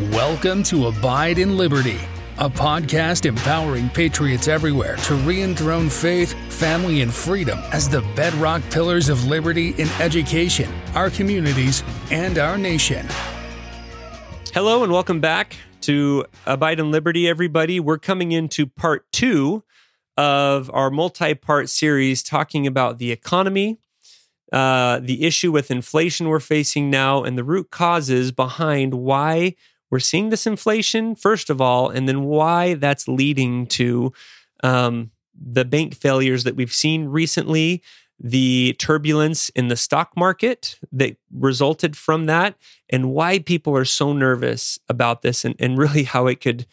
Welcome to Abide in Liberty, a podcast empowering patriots everywhere to re enthrone faith, family, and freedom as the bedrock pillars of liberty in education, our communities, and our nation. Hello, and welcome back to Abide in Liberty, everybody. We're coming into part two of our multi part series talking about the economy, uh, the issue with inflation we're facing now, and the root causes behind why we're seeing this inflation, first of all, and then why that's leading to um, the bank failures that we've seen recently, the turbulence in the stock market that resulted from that, and why people are so nervous about this, and, and really how it could.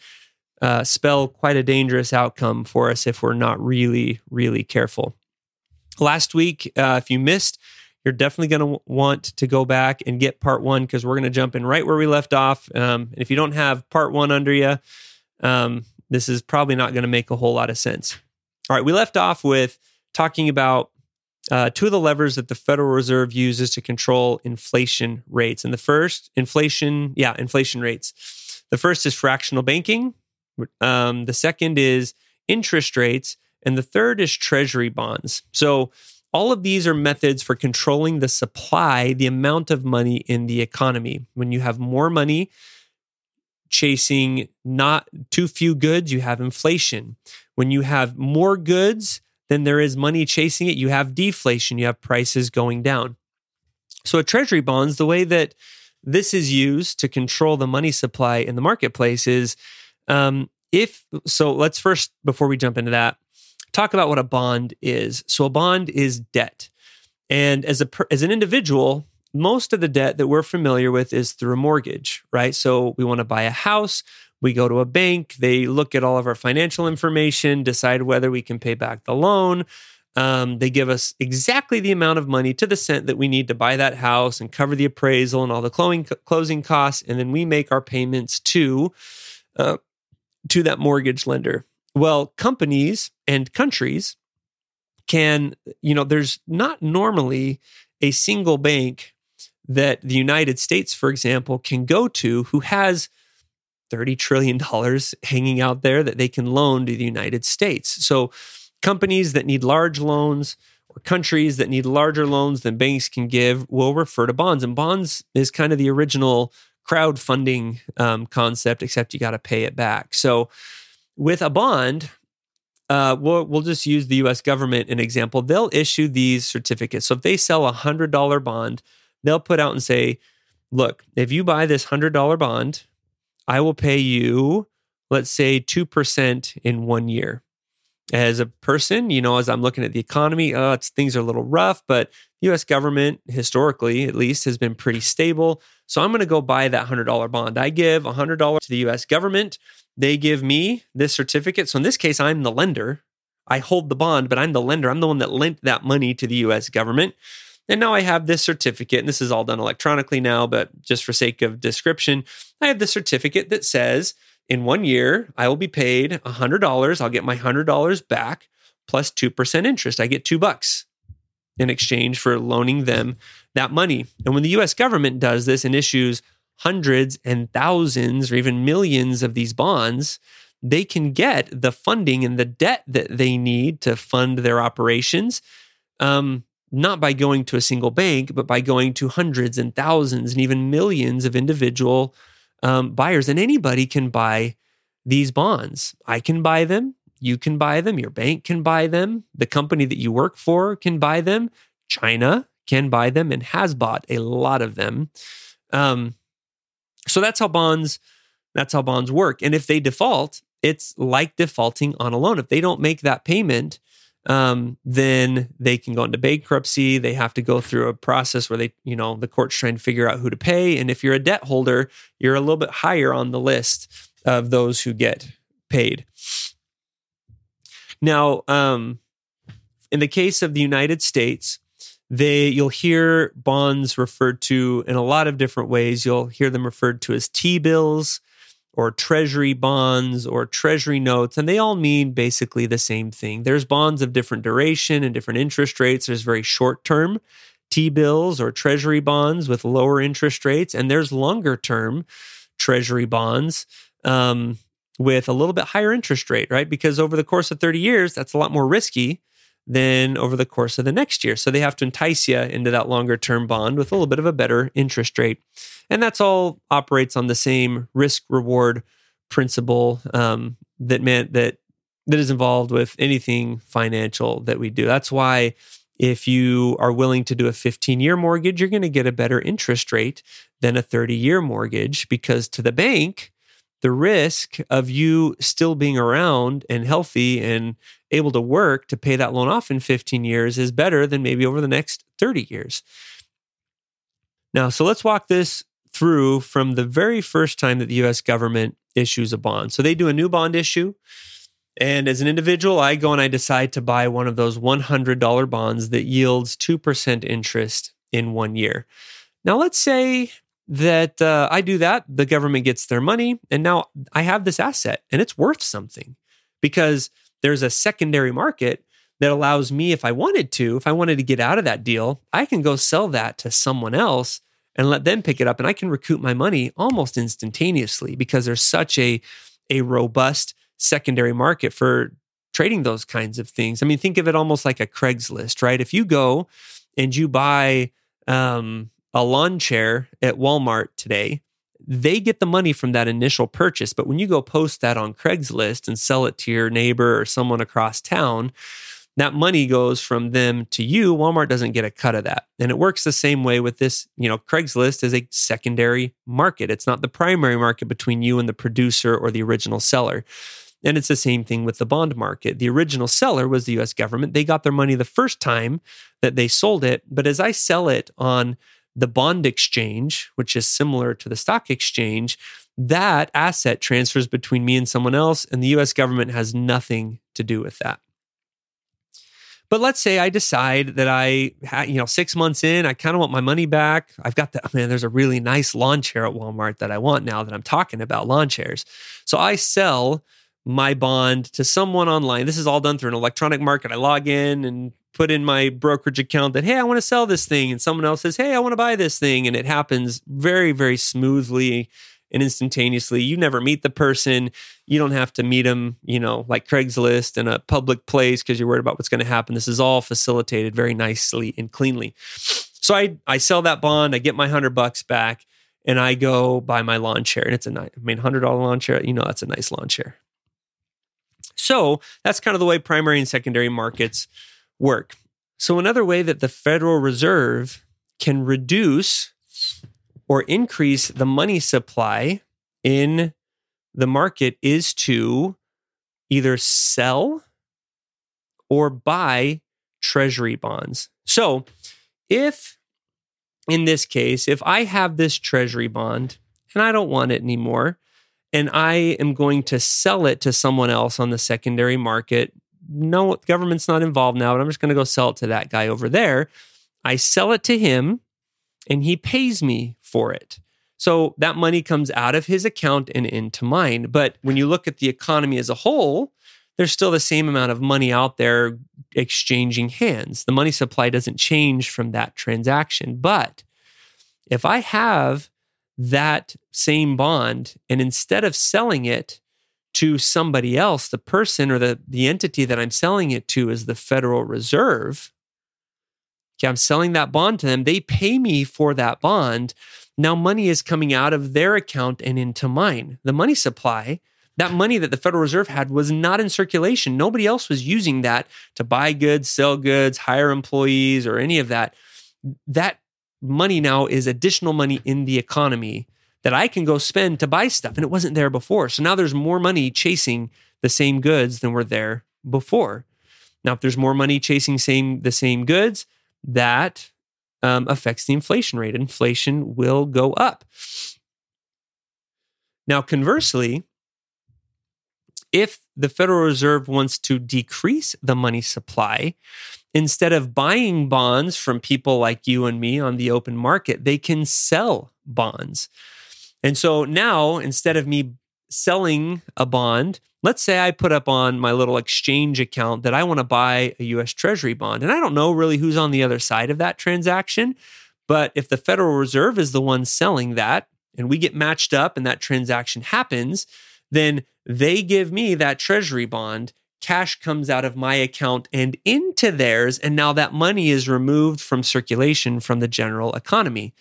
Uh, spell quite a dangerous outcome for us if we're not really, really careful. Last week, uh, if you missed, you're definitely going to want to go back and get part one because we're going to jump in right where we left off. Um, and if you don't have part one under you, um, this is probably not going to make a whole lot of sense. All right, we left off with talking about uh, two of the levers that the Federal Reserve uses to control inflation rates. And the first, inflation, yeah, inflation rates. The first is fractional banking. Um, the second is interest rates. And the third is treasury bonds. So all of these are methods for controlling the supply, the amount of money in the economy. When you have more money chasing not too few goods, you have inflation. When you have more goods than there is money chasing it, you have deflation, you have prices going down. So, a treasury bonds, the way that this is used to control the money supply in the marketplace is um, if so, let's first, before we jump into that, talk about what a bond is. So a bond is debt. And as a as an individual, most of the debt that we're familiar with is through a mortgage, right? So we want to buy a house, we go to a bank, they look at all of our financial information, decide whether we can pay back the loan. Um, they give us exactly the amount of money to the cent that we need to buy that house and cover the appraisal and all the closing closing costs, and then we make our payments to uh, to that mortgage lender. Well, companies and countries can, you know, there's not normally a single bank that the United States, for example, can go to who has $30 trillion hanging out there that they can loan to the United States. So companies that need large loans or countries that need larger loans than banks can give will refer to bonds. And bonds is kind of the original crowdfunding um, concept, except you got to pay it back. So with a bond, uh, we'll, we'll just use the US government an example. They'll issue these certificates. So if they sell a $100 bond, they'll put out and say, look, if you buy this $100 bond, I will pay you, let's say, 2% in one year. As a person, you know, as I'm looking at the economy, uh, things are a little rough, but US government, historically at least, has been pretty stable. So I'm going to go buy that $100 bond. I give $100 to the US government. They give me this certificate. So in this case, I'm the lender. I hold the bond, but I'm the lender. I'm the one that lent that money to the US government. And now I have this certificate, and this is all done electronically now, but just for sake of description, I have the certificate that says in one year, I will be paid $100. I'll get my $100 back plus 2% interest. I get two bucks in exchange for loaning them that money. And when the US government does this and issues hundreds and thousands or even millions of these bonds, they can get the funding and the debt that they need to fund their operations, um, not by going to a single bank, but by going to hundreds and thousands and even millions of individual um, buyers. And anybody can buy these bonds. I can buy them. You can buy them. Your bank can buy them. The company that you work for can buy them. China can buy them and has bought a lot of them. Um, so that's how bonds that's how bonds work. And if they default, it's like defaulting on a loan. If they don't make that payment, um, then they can go into bankruptcy. They have to go through a process where they, you know, the court's trying to figure out who to pay. And if you're a debt holder, you're a little bit higher on the list of those who get paid. Now, um, in the case of the United States, they you'll hear bonds referred to in a lot of different ways. You'll hear them referred to as T-bills or treasury bonds or treasury notes and they all mean basically the same thing. There's bonds of different duration and different interest rates. There's very short term T-bills or treasury bonds with lower interest rates and there's longer term treasury bonds um, with a little bit higher interest rate, right? Because over the course of 30 years, that's a lot more risky than over the course of the next year. So they have to entice you into that longer term bond with a little bit of a better interest rate. And that's all operates on the same risk reward principle um, that meant that that is involved with anything financial that we do. That's why if you are willing to do a 15 year mortgage, you're going to get a better interest rate than a 30 year mortgage because to the bank, the risk of you still being around and healthy and able to work to pay that loan off in 15 years is better than maybe over the next 30 years. Now, so let's walk this through from the very first time that the US government issues a bond. So they do a new bond issue. And as an individual, I go and I decide to buy one of those $100 bonds that yields 2% interest in one year. Now, let's say that uh, I do that, the government gets their money, and now I have this asset and it's worth something because there's a secondary market that allows me, if I wanted to, if I wanted to get out of that deal, I can go sell that to someone else and let them pick it up and I can recoup my money almost instantaneously because there's such a a robust secondary market for trading those kinds of things. I mean, think of it almost like a Craigslist, right? If you go and you buy um, a lawn chair at Walmart today, they get the money from that initial purchase. But when you go post that on Craigslist and sell it to your neighbor or someone across town, that money goes from them to you. Walmart doesn't get a cut of that. And it works the same way with this, you know, Craigslist is a secondary market. It's not the primary market between you and the producer or the original seller. And it's the same thing with the bond market. The original seller was the US government. They got their money the first time that they sold it. But as I sell it on the bond exchange, which is similar to the stock exchange, that asset transfers between me and someone else, and the US government has nothing to do with that. But let's say I decide that I, you know, six months in, I kind of want my money back. I've got the, oh, man, there's a really nice lawn chair at Walmart that I want now that I'm talking about lawn chairs. So I sell my bond to someone online. This is all done through an electronic market. I log in and put in my brokerage account that, hey, I want to sell this thing. And someone else says, hey, I want to buy this thing. And it happens very, very smoothly and instantaneously. You never meet the person. You don't have to meet them, you know, like Craigslist in a public place because you're worried about what's going to happen. This is all facilitated very nicely and cleanly. So I, I sell that bond, I get my hundred bucks back, and I go buy my lawn chair. And it's a nice, I mean, hundred dollar lawn chair, you know, that's a nice lawn chair. So that's kind of the way primary and secondary markets work. So, another way that the Federal Reserve can reduce or increase the money supply in the market is to either sell or buy treasury bonds. So, if in this case, if I have this treasury bond and I don't want it anymore, and I am going to sell it to someone else on the secondary market no, government's not involved now, but I'm just going to go sell it to that guy over there. I sell it to him and he pays me for it. So that money comes out of his account and into mine. But when you look at the economy as a whole, there's still the same amount of money out there exchanging hands. The money supply doesn't change from that transaction. But if I have that same bond and instead of selling it, to somebody else, the person or the, the entity that I'm selling it to is the Federal Reserve. Okay, I'm selling that bond to them. They pay me for that bond. Now money is coming out of their account and into mine. The money supply, that money that the Federal Reserve had was not in circulation. Nobody else was using that to buy goods, sell goods, hire employees, or any of that. That money now is additional money in the economy that I can go spend to buy stuff. And it wasn't there before. So now there's more money chasing the same goods than were there before. Now, if there's more money chasing same the same goods, that um, affects the inflation rate. Inflation will go up. Now, conversely, if the Federal Reserve wants to decrease the money supply, instead of buying bonds from people like you and me on the open market, they can sell bonds. And so now instead of me selling a bond, let's say I put up on my little exchange account that I want to buy a US Treasury bond. And I don't know really who's on the other side of that transaction. But if the Federal Reserve is the one selling that, and we get matched up and that transaction happens, then they give me that treasury bond. Cash comes out of my account and into theirs. And now that money is removed from circulation from the general economy.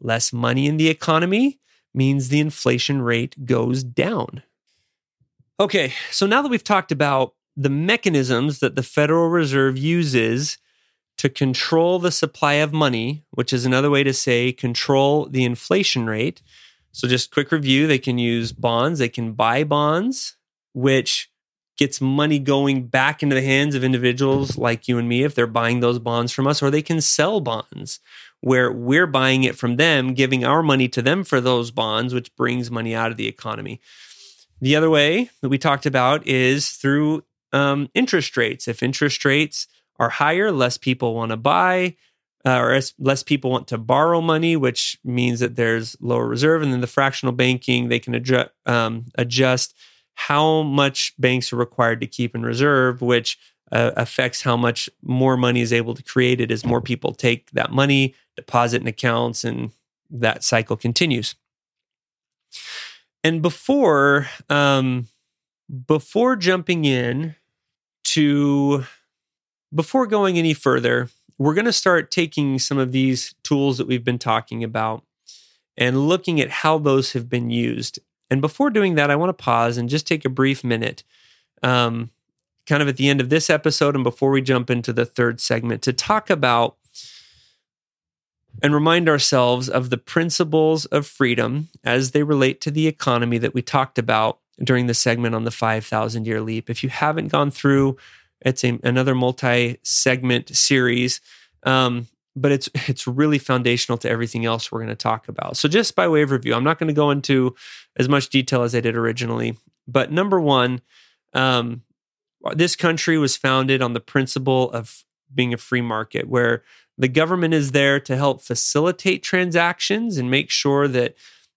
Less money in the economy means the inflation rate goes down. Okay, so now that we've talked about the mechanisms that the Federal Reserve uses to control the supply of money, which is another way to say control the inflation rate. So, just quick review they can use bonds, they can buy bonds, which gets money going back into the hands of individuals like you and me if they're buying those bonds from us, or they can sell bonds where we're buying it from them, giving our money to them for those bonds, which brings money out of the economy. The other way that we talked about is through um, interest rates. If interest rates are higher, less people want to buy, uh, or less people want to borrow money, which means that there's lower reserve. And then the fractional banking, they can adjust, um, adjust how much banks are required to keep in reserve, which uh, affects how much more money is able to create it as more people take that money, deposit in accounts, and that cycle continues. And before um, before jumping in to before going any further, we're going to start taking some of these tools that we've been talking about and looking at how those have been used. And before doing that, I want to pause and just take a brief minute, um, kind of at the end of this episode and before we jump into the third segment, to talk about and remind ourselves of the principles of freedom as they relate to the economy that we talked about during the segment on the 5,000 year leap. If you haven't gone through, it's a, another multi segment series. Um, but it's it's really foundational to everything else we're going to talk about. So just by way of review, I'm not going to go into as much detail as I did originally. But number one, um, this country was founded on the principle of being a free market, where the government is there to help facilitate transactions and make sure that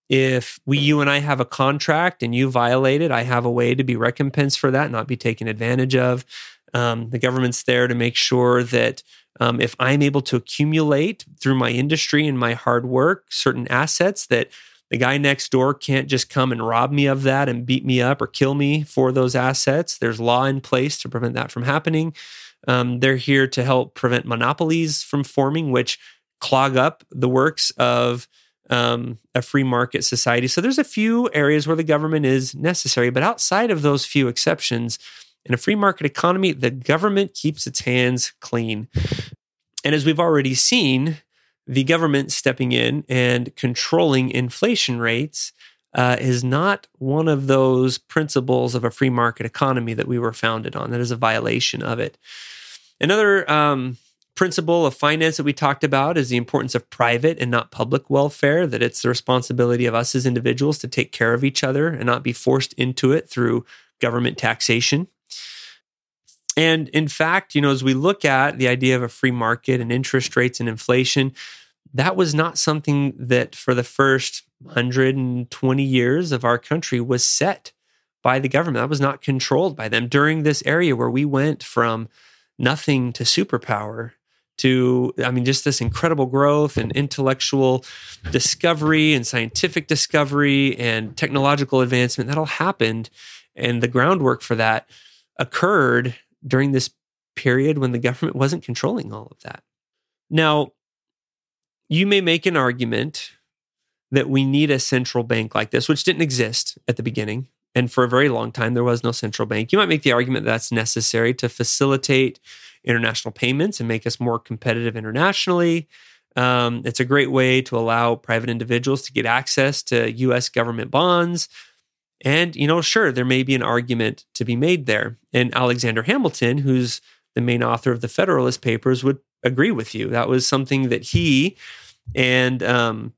if we you and I have a contract and you violate it, I have a way to be recompensed for that, not be taken advantage of. Um, the government's there to make sure that um, if I'm able to accumulate through my industry and my hard work certain assets, that the guy next door can't just come and rob me of that and beat me up or kill me for those assets. There's law in place to prevent that from happening. Um, they're here to help prevent monopolies from forming, which clog up the works of um, a free market society. So there's a few areas where the government is necessary, but outside of those few exceptions, in a free market economy, the government keeps its hands clean. And as we've already seen, the government stepping in and controlling inflation rates uh, is not one of those principles of a free market economy that we were founded on. That is a violation of it. Another um, principle of finance that we talked about is the importance of private and not public welfare, that it's the responsibility of us as individuals to take care of each other and not be forced into it through government taxation. And in fact, you know, as we look at the idea of a free market and interest rates and inflation, that was not something that for the first 120 years of our country was set by the government. That was not controlled by them during this area where we went from nothing to superpower to i mean just this incredible growth and intellectual discovery and scientific discovery and technological advancement that all happened and the groundwork for that occurred during this period when the government wasn't controlling all of that now you may make an argument that we need a central bank like this which didn't exist at the beginning and for a very long time, there was no central bank. You might make the argument that that's necessary to facilitate international payments and make us more competitive internationally. Um, it's a great way to allow private individuals to get access to US government bonds. And, you know, sure, there may be an argument to be made there. And Alexander Hamilton, who's the main author of the Federalist Papers, would agree with you. That was something that he and um,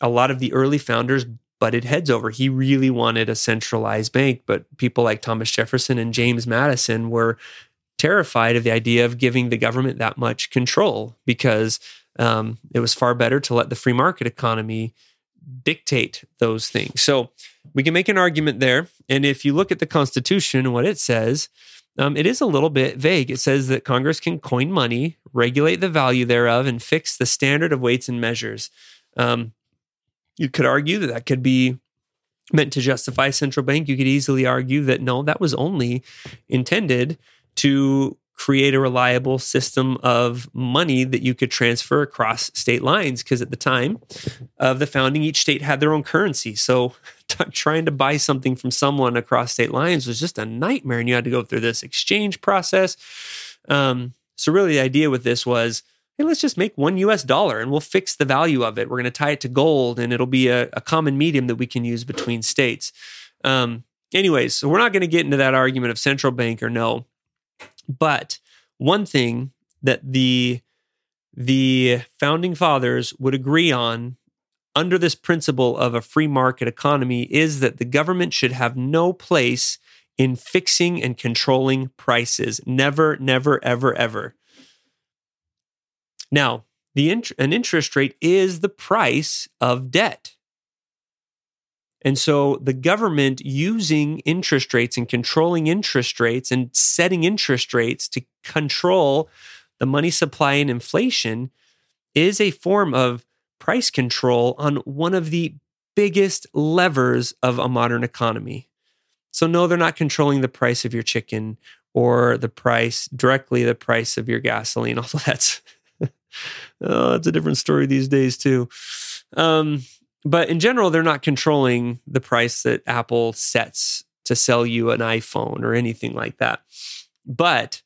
a lot of the early founders butted heads over. He really wanted a centralized bank, but people like Thomas Jefferson and James Madison were terrified of the idea of giving the government that much control because um, it was far better to let the free market economy dictate those things. So we can make an argument there. And if you look at the Constitution and what it says, um, it is a little bit vague. It says that Congress can coin money, regulate the value thereof, and fix the standard of weights and measures. Um, you could argue that that could be meant to justify central bank. You could easily argue that no, that was only intended to create a reliable system of money that you could transfer across state lines. Because at the time of the founding, each state had their own currency. So t- trying to buy something from someone across state lines was just a nightmare. And you had to go through this exchange process. Um, so, really, the idea with this was hey, let's just make one US dollar and we'll fix the value of it. We're going to tie it to gold and it'll be a, a common medium that we can use between states. Um, anyways, so we're not going to get into that argument of central bank or no. But one thing that the the founding fathers would agree on under this principle of a free market economy is that the government should have no place in fixing and controlling prices. Never, never, ever, ever. Now, the int- an interest rate is the price of debt. And so the government using interest rates and controlling interest rates and setting interest rates to control the money supply and inflation is a form of price control on one of the biggest levers of a modern economy. So, no, they're not controlling the price of your chicken or the price directly the price of your gasoline, although that's oh, it's a different story these days too. Um, but in general, they're not controlling the price that Apple sets to sell you an iPhone or anything like that. But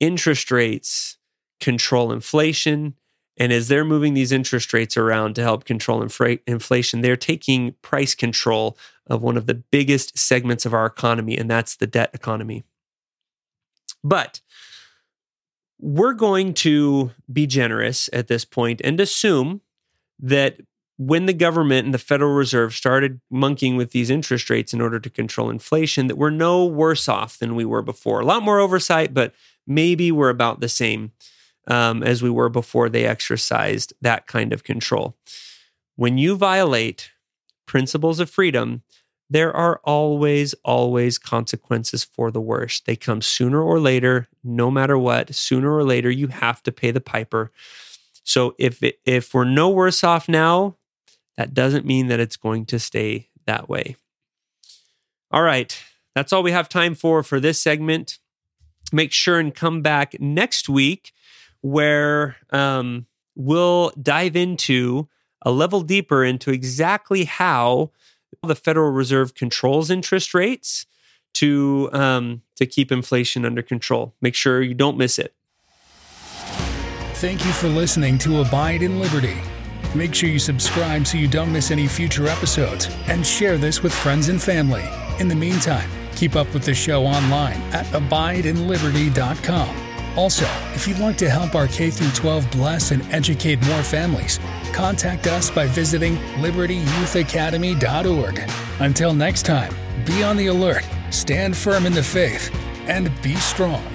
interest rates control inflation. And as they're moving these interest rates around to help control infra- inflation, they're taking price control of one of the biggest segments of our economy, and that's the debt economy. But we're going to be generous at this point and assume that when the government and the Federal Reserve started monkeying with these interest rates in order to control inflation, that we're no worse off than we were before. A lot more oversight, but maybe we're about the same um, as we were before they exercised that kind of control. When you violate principles of freedom, there are always, always consequences for the worst. They come sooner or later, no matter what. Sooner or later, you have to pay the piper. So if if we're no worse off now, that doesn't mean that it's going to stay that way. All right, that's all we have time for for this segment. Make sure and come back next week where um, we'll dive into a level deeper into exactly how the Federal Reserve controls interest rates to um, to keep inflation under control. Make sure you don't miss it. Thank you for listening to Abide in Liberty. Make sure you subscribe so you don't miss any future episodes and share this with friends and family. In the meantime, keep up with the show online at abideinliberty.com. Also, if you'd like to help our K 12 bless and educate more families, contact us by visiting libertyyouthacademy.org. Until next time, be on the alert, stand firm in the faith, and be strong.